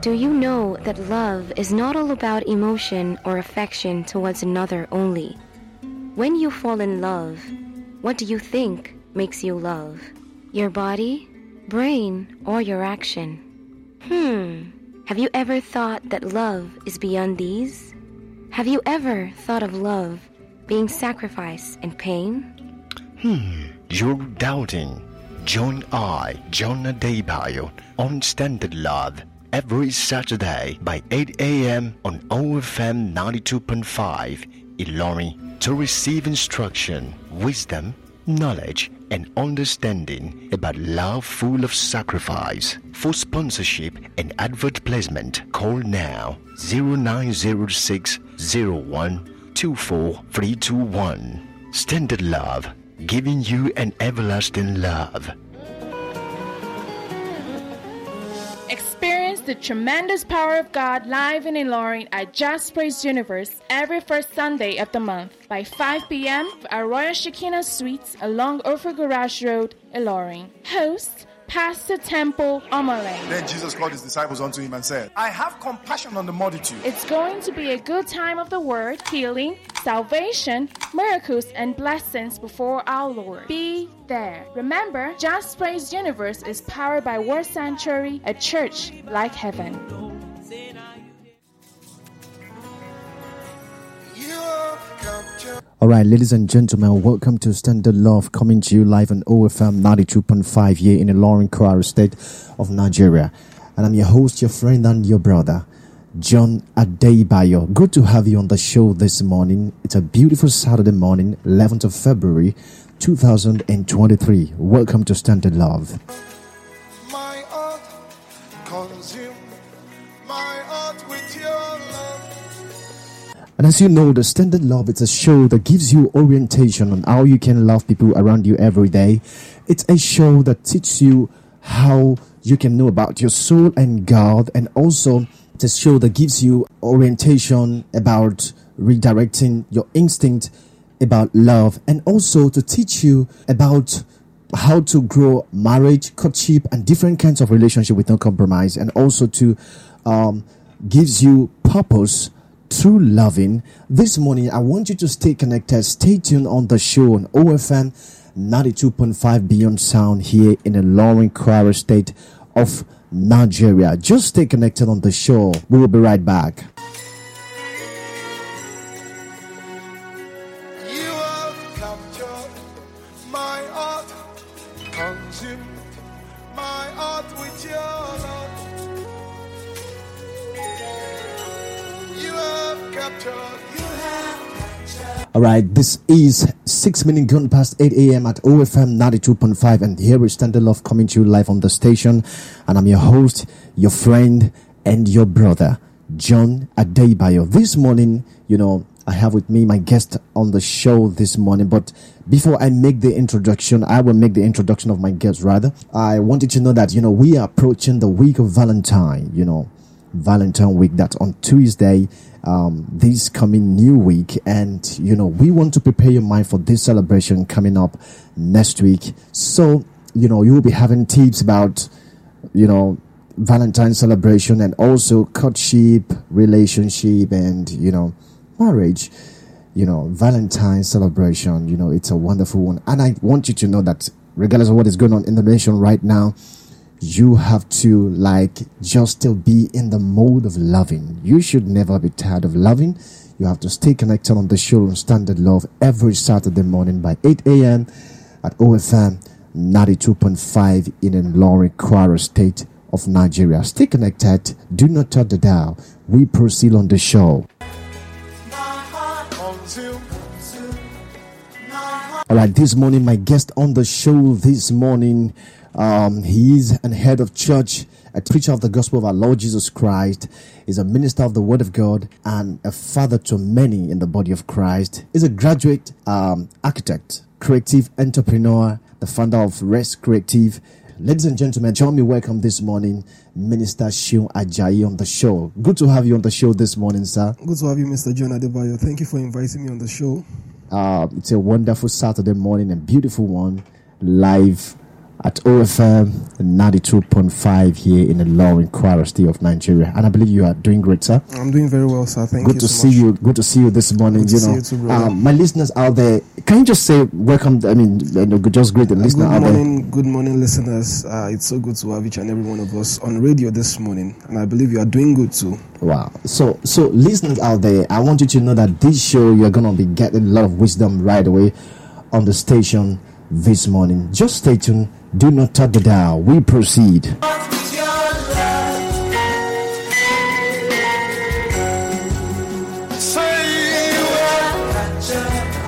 Do you know that love is not all about emotion or affection towards another only? When you fall in love, what do you think makes you love? Your body, brain, or your action? Hmm. Have you ever thought that love is beyond these? Have you ever thought of love being sacrifice and pain? Hmm, you're doubting. Join I, John Adebayo, on Standard Love every Saturday by 8 a.m. on OFM 92.5 Ilorin to receive instruction, wisdom, knowledge, and understanding about love full of sacrifice. For sponsorship and advert placement, call now 0906 01 24321. Standard Love, giving you an everlasting love. The tremendous power of God live in Ilorin at Just Praise Universe every first Sunday of the month by 5 p.m. at Royal Shekinah Suites along Offa Garage Road, Ilorin. Host Pastor Temple Omale. Then Jesus called his disciples unto him and said, I have compassion on the multitude. It's going to be a good time of the word, healing, salvation, miracles, and blessings before our Lord. Be there. Remember, Just Praise Universe is powered by Word Sanctuary, a church like heaven. All right, ladies and gentlemen, welcome to Standard Love, coming to you live on OFM 92.5 here in the Ilorin Kwara state of Nigeria. And I'm your host, your friend, and your brother, John Adebayo. Good to have you on the show this morning. It's a beautiful Saturday morning, 11th of February, 2023. Welcome to Standard Love. And as you know, the Standard Love it's a show that gives you orientation on how you can love people around you every day. It's a show that teaches you how you can know about your soul and God, and also it's a show that gives you orientation about redirecting your instinct about love, and also to teach you about how to grow marriage, courtship, and different kinds of relationship with no compromise, and also to um, gives you purpose through loving. This morning, I want you to stay connected. Stay tuned on the show on OFM 92.5 Beyond Sound here in the Ilorin Kwara state of Nigeria. Just stay connected on the show. We will be right back. All right, this is six minutes gone past 8 a.m. at OFM 92.5, and here is Standard Love coming to you live on the station. And I'm your host, your friend, and your brother, John Adebayo. This morning, you know, I have with me my guest on the show this morning. But before I make the introduction, I will make the introduction of my guest rather. I wanted to know that, you know, we are approaching the week of Valentine, you know, Valentine week that's on Tuesday, um, this coming new week. And, you know, we want to prepare your mind for this celebration coming up next week. So, you know, you will be having tips about, you know, Valentine celebration and also courtship, relationship, and, you know, marriage. You know, Valentine celebration, you know, it's a wonderful one. And I want you to know that regardless of what is going on in the nation right now, you have to like just still be in the mode of loving. You should never be tired of loving. You have to stay connected on the show on Standard Love every Saturday morning by 8 a.m. at OFM 92.5 in Ilorin Kwara State of Nigeria. Stay connected. Do not touch the dial. We proceed on the show. All right, this morning, my guest on the show this morning, um, he is an head of church, a preacher of the gospel of our Lord Jesus Christ, is a minister of the word of God, and a father to many in the body of Christ. Is a graduate um, architect, creative entrepreneur, the founder of Rest Creative. Ladies and gentlemen, join me welcome this morning, Minister Shion Ajayi on the show. Good to have you on the show this morning, sir. Good to have you, Mr. John Adebayo. Thank you for inviting me on the show. Uh, it's a wonderful Saturday morning, a beautiful one, live at OFM 92.5 here in the Ilorin Kwara State of Nigeria. And I believe you are doing great, sir. I'm doing very well, sir. Thank good you to so see much. you. Good to see you this morning. Good to you see know, you um, my listeners out there, can you just say welcome? I mean, you know, just greet the listener Good out there. morning, good morning, listeners. Uh, it's so good to have each and every one of us on radio this morning, and I believe you are doing good too. Wow. So, so listeners out there, I want you to know that this show you're gonna be getting a lot of wisdom right away on the station this morning. Just stay tuned. Do not touch the dial. We proceed.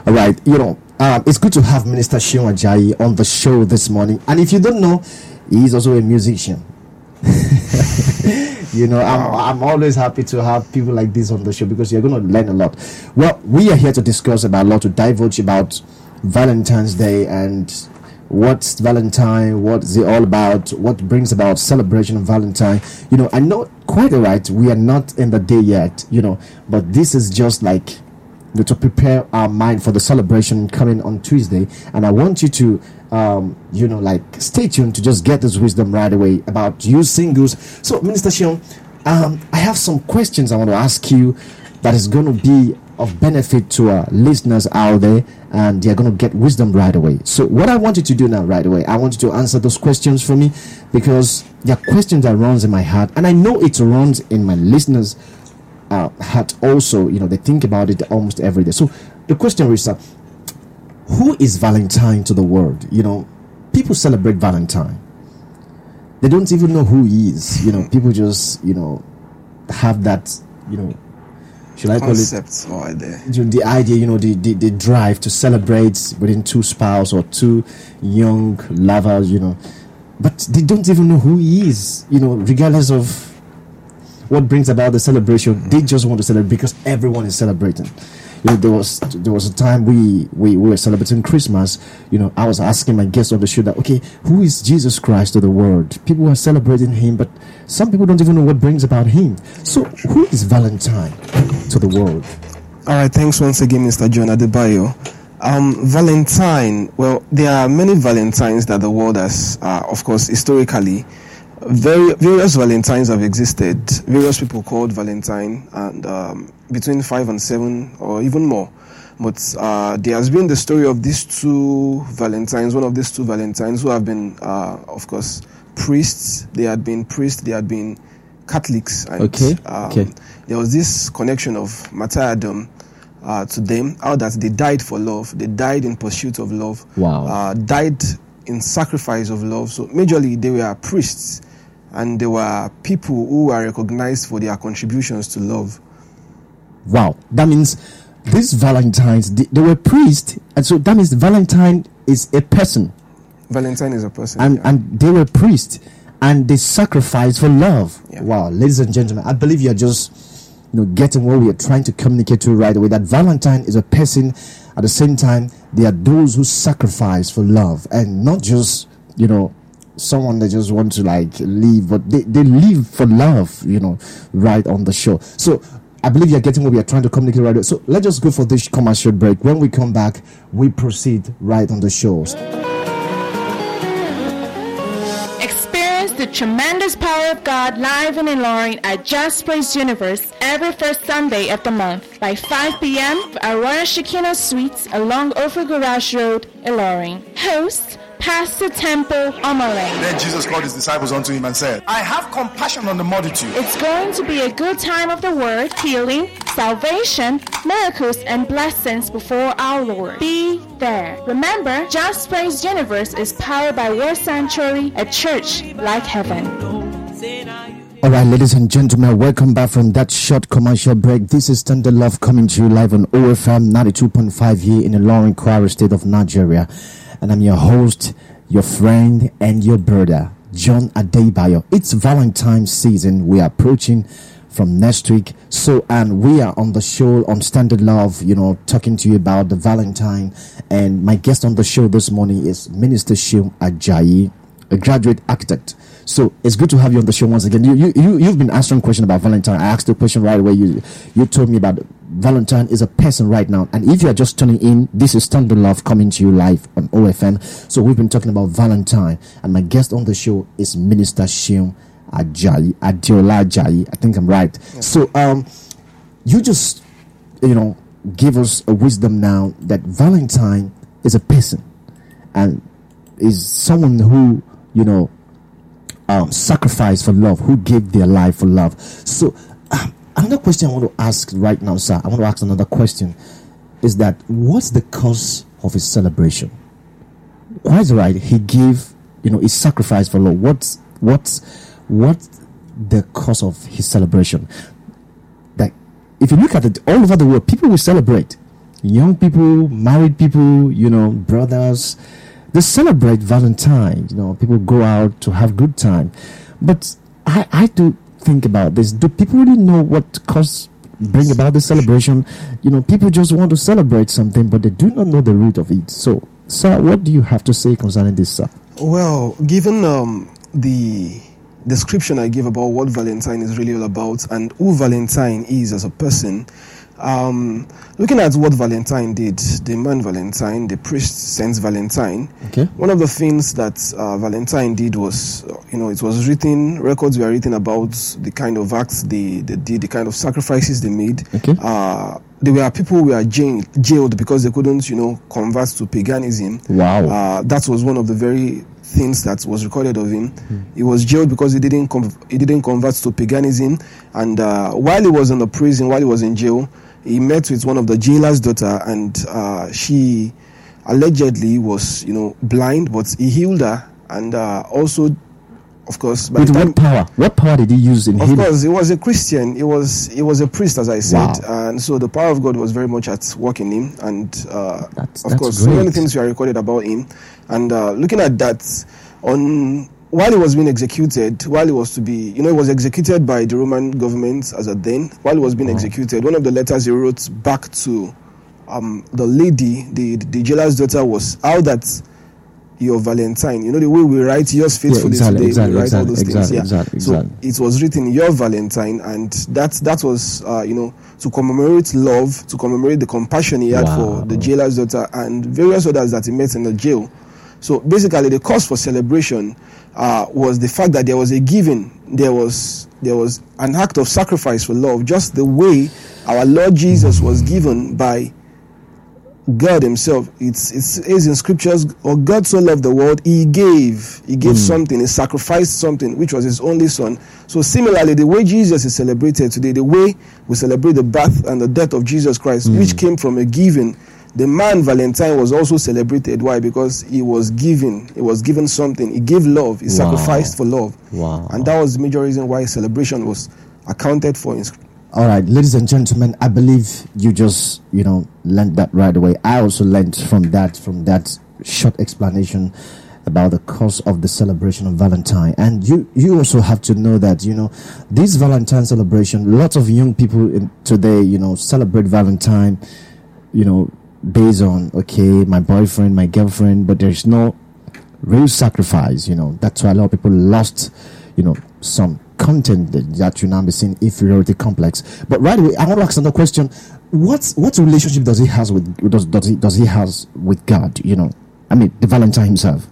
All right, you know, um, it's good to have Minister Shion Ajayi on the show this morning. And if you don't know, he's also a musician. you know, I'm, I'm always happy to have people like this on the show because you're going to learn a lot. Well, we are here to discuss about a lot, to divulge about Valentine's Day and what's Valentine, what's it all about, what brings about celebration of Valentine. You know, I know quite right, we are not in the day yet, you know, but this is just like to prepare our mind for the celebration coming on Tuesday. And I want you to, um, you know, like stay tuned to just get this wisdom right away about you singles. So, Minister Shion, um, I have some questions I want to ask you that is going to be of benefit to our listeners out there, and they're going to get wisdom right away. So, what I want you to do now, right away, I want you to answer those questions for me because there are questions that runs in my heart, and I know it runs in my listeners' uh, heart also. You know, they think about it almost every day. So, the question is, uh, who is Valentine to the world? You know, people celebrate Valentine. They don't even know who he is. You know, people just you know have that you know. Should I call it Concepts are there. you the idea, you know, the, the, the drive to celebrate within two spouses or two young lovers, you know, but they don't even know who he is, you know, regardless of what brings about the celebration. They mm. just want to celebrate because everyone is celebrating. You know, there was there was a time we, we, we were celebrating Christmas. You know, I was asking my guests on the show that okay, who is Jesus Christ to the world? People are celebrating him, but some people don't even know what brings about him. So, who is Valentine to the world? All right, thanks once again, Mr. John Adebayo. Um, Valentine. Well, there are many Valentines that the world has, uh, of course, historically. Very, various Valentines have existed. Various people called Valentine, and um, between five and seven, or even more. But uh, there has been the story of these two Valentines. One of these two Valentines who have been, uh, of course, priests. They had been priests. They had been Catholics. And, Okay, um, okay. There was this connection of martyrdom uh, to them, how that they died for love, they died in pursuit of love, Wow. uh, died in sacrifice of love. So, majorly, they were priests and they were people who were recognized for their contributions to love. Wow, that means these Valentines they, they were priests, and so that means Valentine is a person, Valentine is a person. and yeah. and they were priests, and they sacrificed for love. Yeah. Wow, ladies and gentlemen, I believe you are just you know getting what we are trying to communicate to right away. That Valentine is a person. At the same time, they are those who sacrifice for love, and not just you know someone that just want to like leave, but they, they live for love, you know, right on the show. So I believe you're getting what we are trying to communicate right away. So let's just go for this commercial break. When we come back, we proceed right on the show. Experience the tremendous power of God live in Ilorin at Just Praise Universe every first Sunday of the month by 5 p.m. at Royal Shekinah Suites along Offa Garage Road, Ilorin. Host Pastor Temple Omaleng. Then Jesus called his disciples unto him and said, I have compassion on the multitude. It's going to be a good time of the word, healing, salvation, miracles, and blessings before our Lord. Be there. Remember, Just Praise Universe is powered by Word Sanctuary, a church like heaven. All right, ladies and gentlemen, welcome back from that short commercial break. This is Standard Love coming to you live on OFM 92.5 here in the Ilorin Kwara state of Nigeria. And I'm your host, your friend, and your brother, John Adebayo. It's Valentine's season. We are approaching from next week. So, and we are on the show on Standard Love, you know, talking to you about the Valentine. And my guest on the show this morning is Minister Shium Ajayi, a graduate architect. So it's good to have you on the show once again. You you, you you've been answering question about Valentine. I asked the question right away. You you told me about Valentine is a person right now. And if you are just tuning in, this is Standard Love coming to you live on OFM. So we've been talking about Valentine, and my guest on the show is Minister Sheung Ajayi Adiola Ajayi. I think I'm right. So um, you just you know give us a wisdom now that Valentine is a person and is someone who you know um, sacrificed for love, who gave their life for love. So, um, another question I want to ask right now, sir, I want to ask another question is that what's the cause of his celebration? Why Quite right, he gave, you know, he sacrificed for love. What's, what's, what's the cause of his celebration? That if you look at it all over the world, people will celebrate. Young people, married people, you know, brothers, they celebrate Valentine. You know, people go out to have good time. But I, I do think about this. Do people really know what cause bring about the celebration? You know, people just want to celebrate something, but they do not know the root of it. So, sir, what do you have to say concerning this, sir? Well, given um, the description I gave about what Valentine is really all about and who Valentine is as a person, um, looking at what Valentine did, the man Valentine, the priest Saint Valentine. Okay. One of the things that uh, Valentine did was, you know, it was written, records were written about the kind of acts they, they did, the kind of sacrifices they made. Okay. Uh, there were people who were jailed because they couldn't, you know, convert to paganism. Wow. Uh, that was one of the very things that was recorded of him. He was jailed because he didn't com- he didn't convert to paganism, and uh, while he was in the prison, while he was in jail, he met with one of the jailer's daughter, and uh, she allegedly was you know blind, but he healed her, and uh, also, of course, by With the time what power? What power did he use in of healing? course, he was a Christian. He was he was a priest, as I said, Wow. and so the power of God was very much at work in him. And uh, That's- of that's course, so many great. things were recorded about him. And uh, looking at that, on while he was being executed, while he was to be, you know, he was executed by the Roman government as a then. While he was being executed, one of the letters he wrote back to um, the lady, the the jailer's daughter, was how that your Valentine. You know the way we write yours faithfully exactly, today. exactly, we write all exactly, those things. Yeah. exactly, so it was written your Valentine, and that that was uh, you know to commemorate love, to commemorate the compassion he had Wow. for the jailer's daughter and various others that he met in the jail. So basically, the cause for celebration uh, was the fact that there was a giving, there was there was an act of sacrifice for love, just the way our Lord Jesus was given by God Himself. It's it says in scriptures, or God so loved the world, He gave. He gave something, He sacrificed something, which was His only Son. So similarly, the way Jesus is celebrated today, the way we celebrate the birth and the death of Jesus Christ, which came from a giving. The man Valentine was also celebrated. Why? Because he was given. He was given something. He gave love. He sacrificed for love. Wow. And that was the major reason why celebration was accounted for in scripture. All right, ladies and gentlemen, I believe you just, you know, learned that right away. I also learned from that, from that short explanation about the cause of the celebration of Valentine. And you, you also have to know that, you know, this Valentine celebration, lots of young people in today, you know, celebrate Valentine, you know, based on, okay, my boyfriend, my girlfriend, but there's no real sacrifice, you know. That's why a lot of people lost, you know, some content that, that you now be seeing inferiority complex. But right away, I want to ask another question. What's what relationship does he has with does does he does he has with God? You know, I mean the Valentine himself.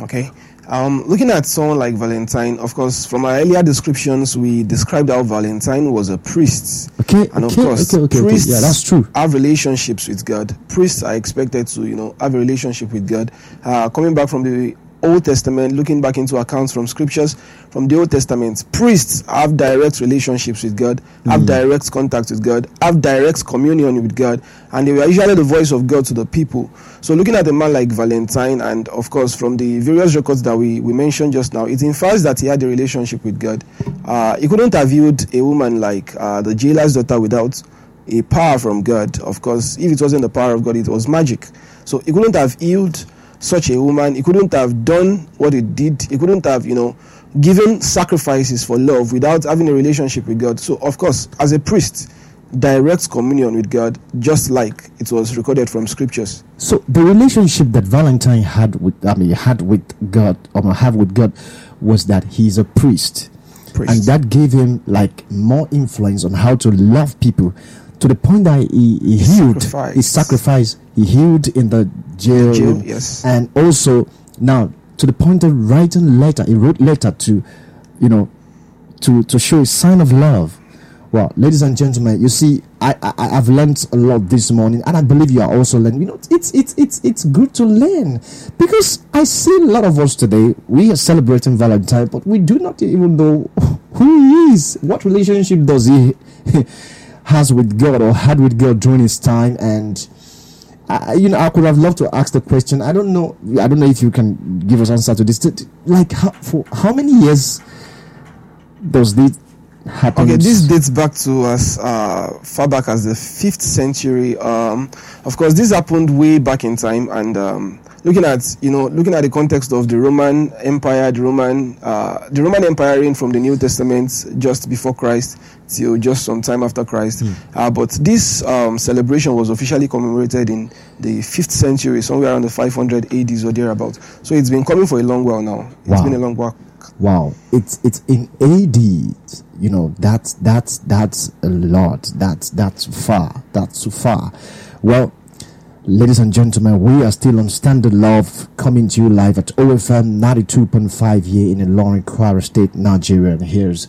Okay. Um, looking at someone like Valentine, of course, from our earlier descriptions, we described how Valentine was a priest. Okay, And of okay, course, okay, okay, okay. priests Yeah, that's true. have relationships with God. Priests are expected to, you know, have a relationship with God. Uh, coming back from the Old Testament, looking back into accounts from scriptures from the Old Testament, priests have direct relationships with God, have Hmm. direct contact with God, have direct communion with God, and they were usually the voice of God to the people. So, looking at a man like Valentine, and of course, from the various records that we, we mentioned just now, it infers that he had a relationship with God. Uh, he couldn't have viewed a woman like uh, the jailer's daughter without a power from God. Of course, if it wasn't the power of God, it was magic. So he couldn't have healed such a woman. He couldn't have done what he did. He couldn't have, you know, given sacrifices for love without having a relationship with God. So, of course, as a priest, direct communion with God, just like it was recorded from scriptures. So the relationship that Valentine had with I mean had with God or have with God was that he's a priest. Priest. And that gave him like more influence on how to love people to the point that he, he healed, Sacrificed. he sacrificed, he healed in the jail, Jail, yes. and also now to the point of writing letter, he wrote letter to, you know, to to show a sign of love. Well, ladies and gentlemen, you see, I, I I've learned a lot this morning, and I believe you are also learning. You know, it's it's it's it's good to learn because I see a lot of us today. We are celebrating Valentine, but we do not even know who he is. What relationship does he has with God or had with God during his time? And I, you know, I could have loved to ask the question. I don't know. I don't know if you can give us answer to this. Like, how, for how many years does this happen? Okay, this dates back to as uh, far back as the fifth century. Um, of course, this happened way back in time, and um, looking at you know looking at the context of the Roman Empire, the Roman uh, the Roman Empire reign from the New Testament just before Christ till just some time after Christ. Uh, but this um, celebration was officially commemorated in the fifth century, somewhere around the 500 AD or thereabout. So it's been coming for a long while now. It's Wow. been a long while. Wow, it's it's in AD. You know that's that's that's a lot. That's that's far. That's too far. Well, ladies and gentlemen, we are still on Standard Love, coming to you live at OFM ninety two point five here in Ilorin, Kwara State, Nigeria. And here's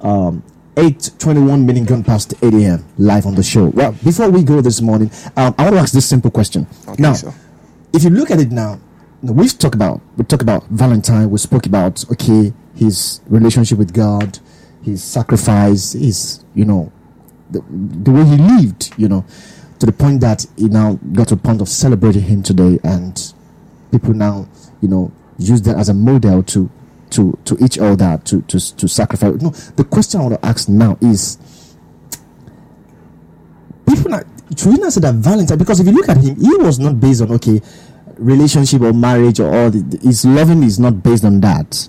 um, eight twenty one minutes gone past eight a.m. live on the show. Well, before we go this morning, um, I want to ask this simple question. Okay, now, so. if you look at it now, now, we've talked about we talked about Valentine. We spoke about okay his relationship with God, his sacrifice, his you know the, the way he lived. You know, to the point that he now got to a point of celebrating him today, and people now you know use that as a model to to to each other to to to sacrifice. No, the question I want to ask now is people not should we not say that Valentine because if you look at him, he was not based on okay relationship or marriage or all the, his loving is not based on that.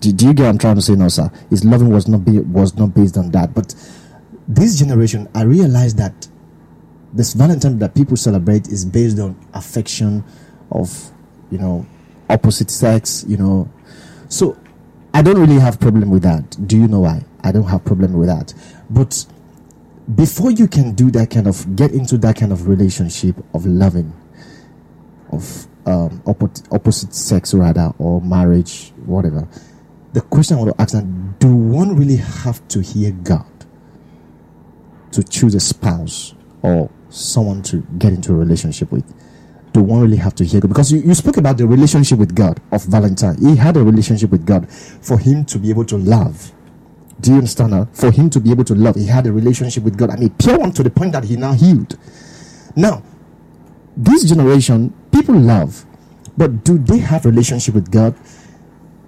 Do, do you get what I'm trying to say now, sir? His loving was not be, was not based on that. But this generation, I realize that this Valentine that people celebrate is based on affection of you know opposite sex, you know. So I don't really have problem with that. Do you know why? I don't have problem with that. But before you can do that kind of get into that kind of relationship of loving of um, oppo- opposite sex rather or marriage whatever the question i want to ask now do one really have to hear god to choose a spouse or someone to get into a relationship with do one really have to hear god because you, you spoke about the relationship with god of valentine he had a relationship with god for him to be able to love do you understand now? For him to be able to love, he had a relationship with God. I mean, pure one to the point that he now healed. Now, this generation, people love, but do they have relationship with God?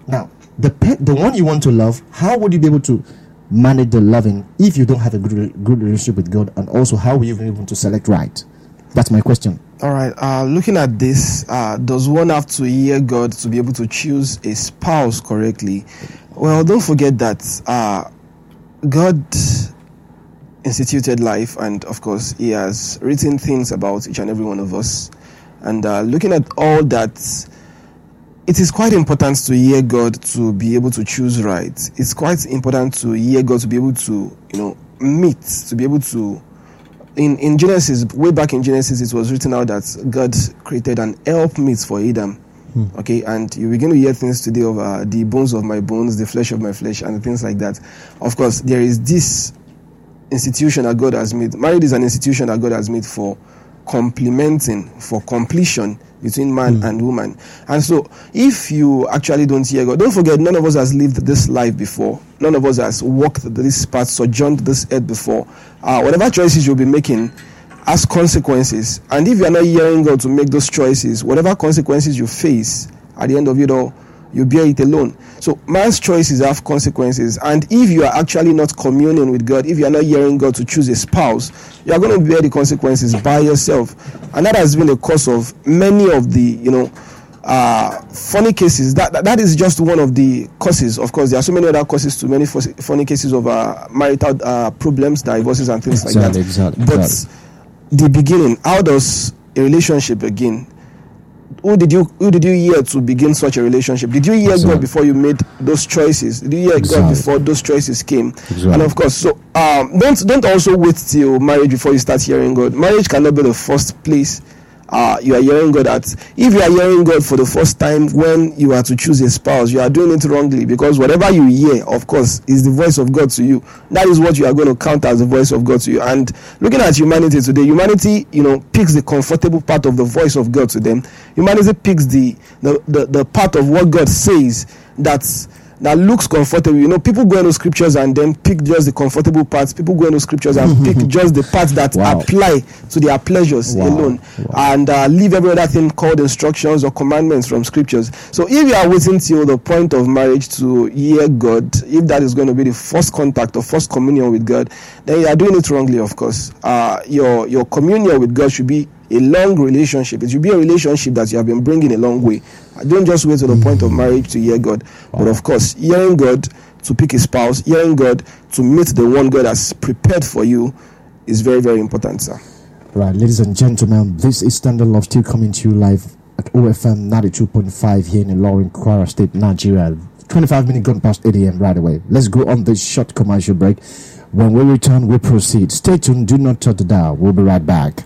Now, the pet, the one you want to love, how would you be able to manage the loving if you don't have a good, good relationship with God? And also, how will you be able to select right? That's my question. All right. Uh, looking at this, uh, does one have to hear God to be able to choose a spouse correctly? Well, don't forget that uh, God instituted life, and of course, He has written things about each and every one of us. And uh, looking at all that, it is quite important to hear God to be able to choose right. It's quite important to hear God to be able to, you know, meet, to be able to in, in Genesis, way back in Genesis, it was written out that God created an helpmeet for Adam. Okay, and you begin to hear things today of uh, the bones of my bones, the flesh of my flesh, and things like that. Of course, there is this institution that God has made. Marriage is an institution that God has made for complementing, for completion between man and woman. And so, if you actually don't hear God, don't forget, none of us has lived this life before. None of us has walked this path, sojourned this earth before. Uh, whatever choices you'll be making has consequences. And if you are not hearing God to make those choices, whatever consequences you face, at the end of it all, you bear it alone. So man's choices have consequences. And if you are actually not communing with God, if you are not hearing God to choose a spouse, you are going to bear the consequences by yourself. And that has been the cause of many of the, you know, uh, funny cases. That, that that is just one of the causes. Of course, there are so many other causes to many funny cases of uh, marital uh, problems, divorces, and things like that. Exactly, exactly, But exactly. the beginning, how does a relationship begin? Who did you who did you hear to begin such a relationship? Did you hear Exactly. God before you made those choices? Did you hear Exactly. God before those choices came? Exactly. And of course, so um, don't don't also wait till marriage before you start hearing God. Marriage cannot be the first place uh, you are hearing God at. If you are hearing God for the first time when you are to choose a spouse, you are doing it wrongly because whatever you hear, of course, is the voice of God to you. That is what you are going to count as the voice of God to you. And looking at humanity today, humanity, you know, picks the comfortable part of the voice of God to them. Humanity picks the the, the, the part of what God says that's that looks comfortable. You know, people go into scriptures and then pick just the comfortable parts. People go into scriptures and pick just the parts that Wow. apply to their pleasures Wow. alone and uh, leave every other thing called instructions or commandments from scriptures. So if you are waiting till the point of marriage to hear God, if that is going to be the first contact or first communion with God, then you are doing it wrongly, of course. Uh, your, your communion with God should be a long relationship. It should be a relationship that you have been bringing a long way. Don't just wait to the point of mm. marriage to hear God. But of course, hearing God to pick a spouse, hearing God to meet the one God has prepared for you is very, very important, sir. Right, ladies and gentlemen, this is Standard Love still coming to you live at OFM 92.5 here in Ilorin, Kwara State, Nigeria. 25 minutes gone past 8 a.m. right away. Let's go on this short commercial break. When we return, we proceed. Stay tuned, do not touch the dial. We'll be right back.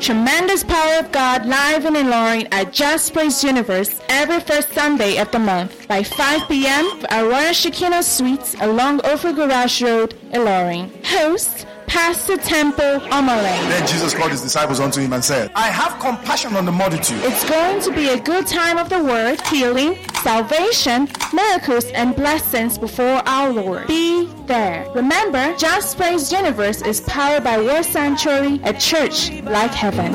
Tremendous power of God live in Ilorin at Just Praise Universe every first Sunday of the month by 5 p.m. at Royal Shekinah Suites along Offa Garage Road, Ilorin. Host Pastor Temple Omaleng. Then Jesus called his disciples unto him and said, I have compassion on the multitude. It's going to be a good time of the word, healing, salvation, miracles, and blessings before our Lord. Be there. Remember, Just Praise Universe is powered by Word Sanctuary, a church like heaven.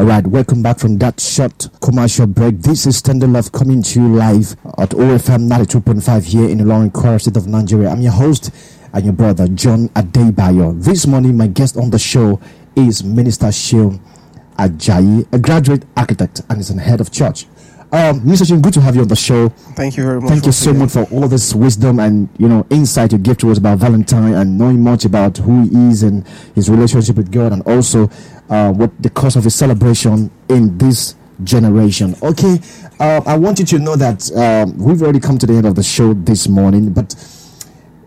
All right, welcome back from that short commercial break. This is Standard Love coming to you live at OFM 92.5 here in Ilorin, Kwara State of Nigeria. I'm your host and your brother, John Adebayo. This morning, my guest on the show is Minister Sheil Ajayi, a graduate architect and is an head of church. Um, Minister Sheil, good to have you on the show. Thank you very much. Thank you so much for all this wisdom and you know insight you give to us about Valentine and knowing much about who he is and his relationship with God and also uh, what the cause of his celebration in this generation. Okay, uh, I want you to know that um, we've already come to the end of the show this morning, but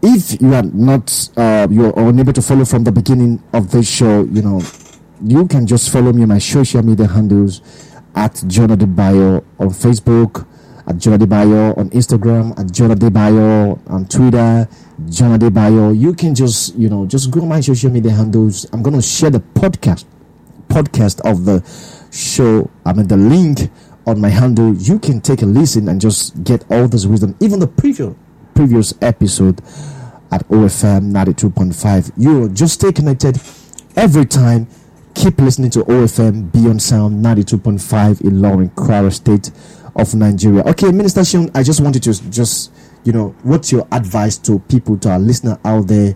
if you are not uh, you're unable to follow from the beginning of this show, you know, you can just follow me on my social media handles at John Adebayo on Facebook, at John Adebayo on Instagram, at John Adebayo on Twitter, John Adebayo. You can just, you know, just go on my social media handles. I'm to share the podcast podcast of the show. I mean, the link on my handle. You can take a listen and just get all this wisdom, even the previous previous episode at OFM 92.5. You just stay connected every time. Keep listening to OFM Beyond Sound 92.5 in Ilorin, Kwara State of Nigeria. Okay, Minister Shion, I just wanted to just, you know, what's your advice to people, to our listener out there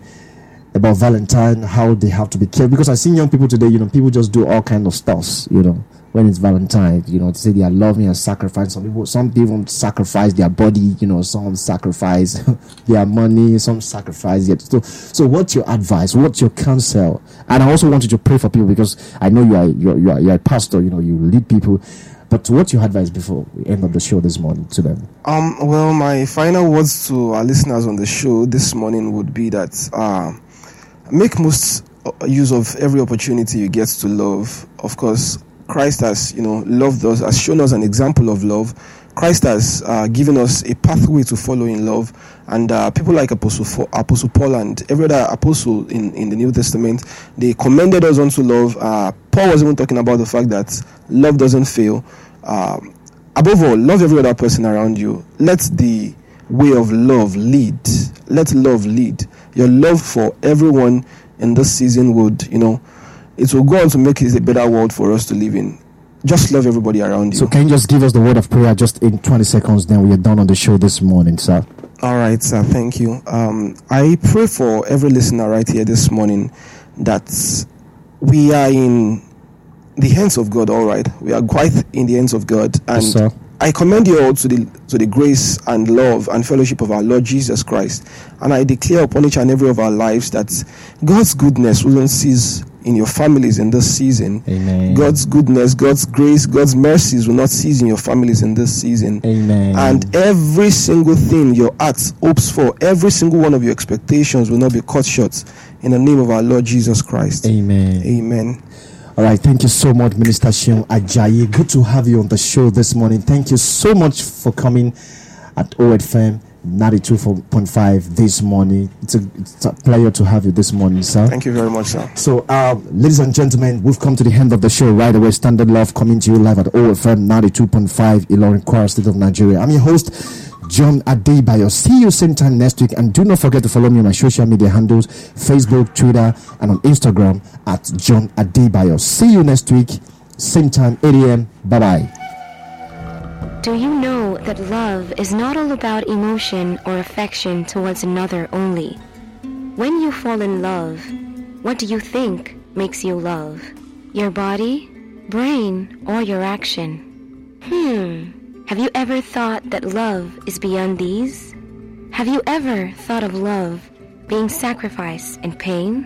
about Valentine, how they have to be careful? Because I've seen young people today, you know, people just do all kind of stuffs, you know, when it's Valentine, you know, to say they are loving and sacrifice. Some people, some people sacrifice their body, you know, some sacrifice their money, some sacrifice it. So, so what's your advice? What's your counsel? And I also wanted to pray for people because I know you are you are, you are, you are a pastor, you know, you lead people. But what's your advice before we end up the show this morning to them? Um, well, my final words to our listeners on the show this morning would be that uh, make most uh, use of every opportunity you get to love. Of course, Christ has, you know, loved us, has shown us an example of love. Christ has uh, given us a pathway to follow in love, and uh, people like Apostle, Apostle Paul and every other apostle in, in the New Testament, they commended us unto love. Uh, Paul was even talking about the fact that love doesn't fail. Um, above all, love every other person around you. Let the way of love lead. Let love lead. Your love for everyone in this season would, you know, it will go on to make it a better world for us to live in. Just love everybody around you. So can you just give us the word of prayer just in 20 seconds? Then we are done on the show this morning, sir. All right, sir. Thank you. Um, I pray for every listener right here this morning that we are in the hands of God. All right, we are quite in the hands of God, and Yes, sir. I commend you all to the to the grace and love and fellowship of our Lord Jesus Christ, and I declare upon each and every of our lives that God's goodness will not cease in your families in this season. Amen. God's goodness, God's grace, God's mercies will not cease in your families in this season. Amen. And every single thing your heart hopes for, every single one of your expectations will not be cut short in the name of our Lord Jesus Christ. Amen. Amen. All right, thank you so much, Minister Shion Ajayi. Good to have you on the show this morning. Thank you so much for coming at OFM 92.5 this morning. It's a, it's a pleasure to have you this morning, sir. Thank you very much, sir. So, um, ladies and gentlemen, we've come to the end of the show right away. Standard Love coming to you live at OFM 92.5 Ilorin Kwara State of Nigeria. I'm your host, John Adebayo. See you same time next week. And do not forget to follow me on my social media handles Facebook, Twitter, and on Instagram at John Adebayo. See you next week, same time, 8 a.m. Bye bye. Do you know that love is not all about emotion or affection towards another only? When you fall in love, what do you think makes you love? Your body, brain, or your action? Hmm. Have you ever thought that love is beyond these? Have you ever thought of love being sacrifice and pain?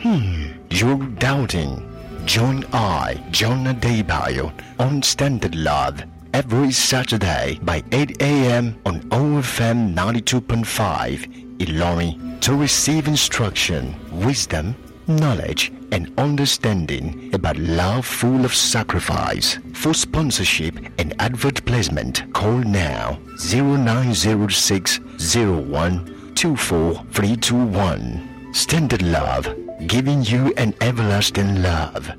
Hmm. You're doubting. Join I, John Adebayo, on Standard Love every Saturday by 8 a.m. on OFM 92.5 Ilorin to receive instruction, wisdom, knowledge, and understanding about love full of sacrifice. For sponsorship and advert placement, call now 0906 01 24321. Standard Love, giving you an everlasting love.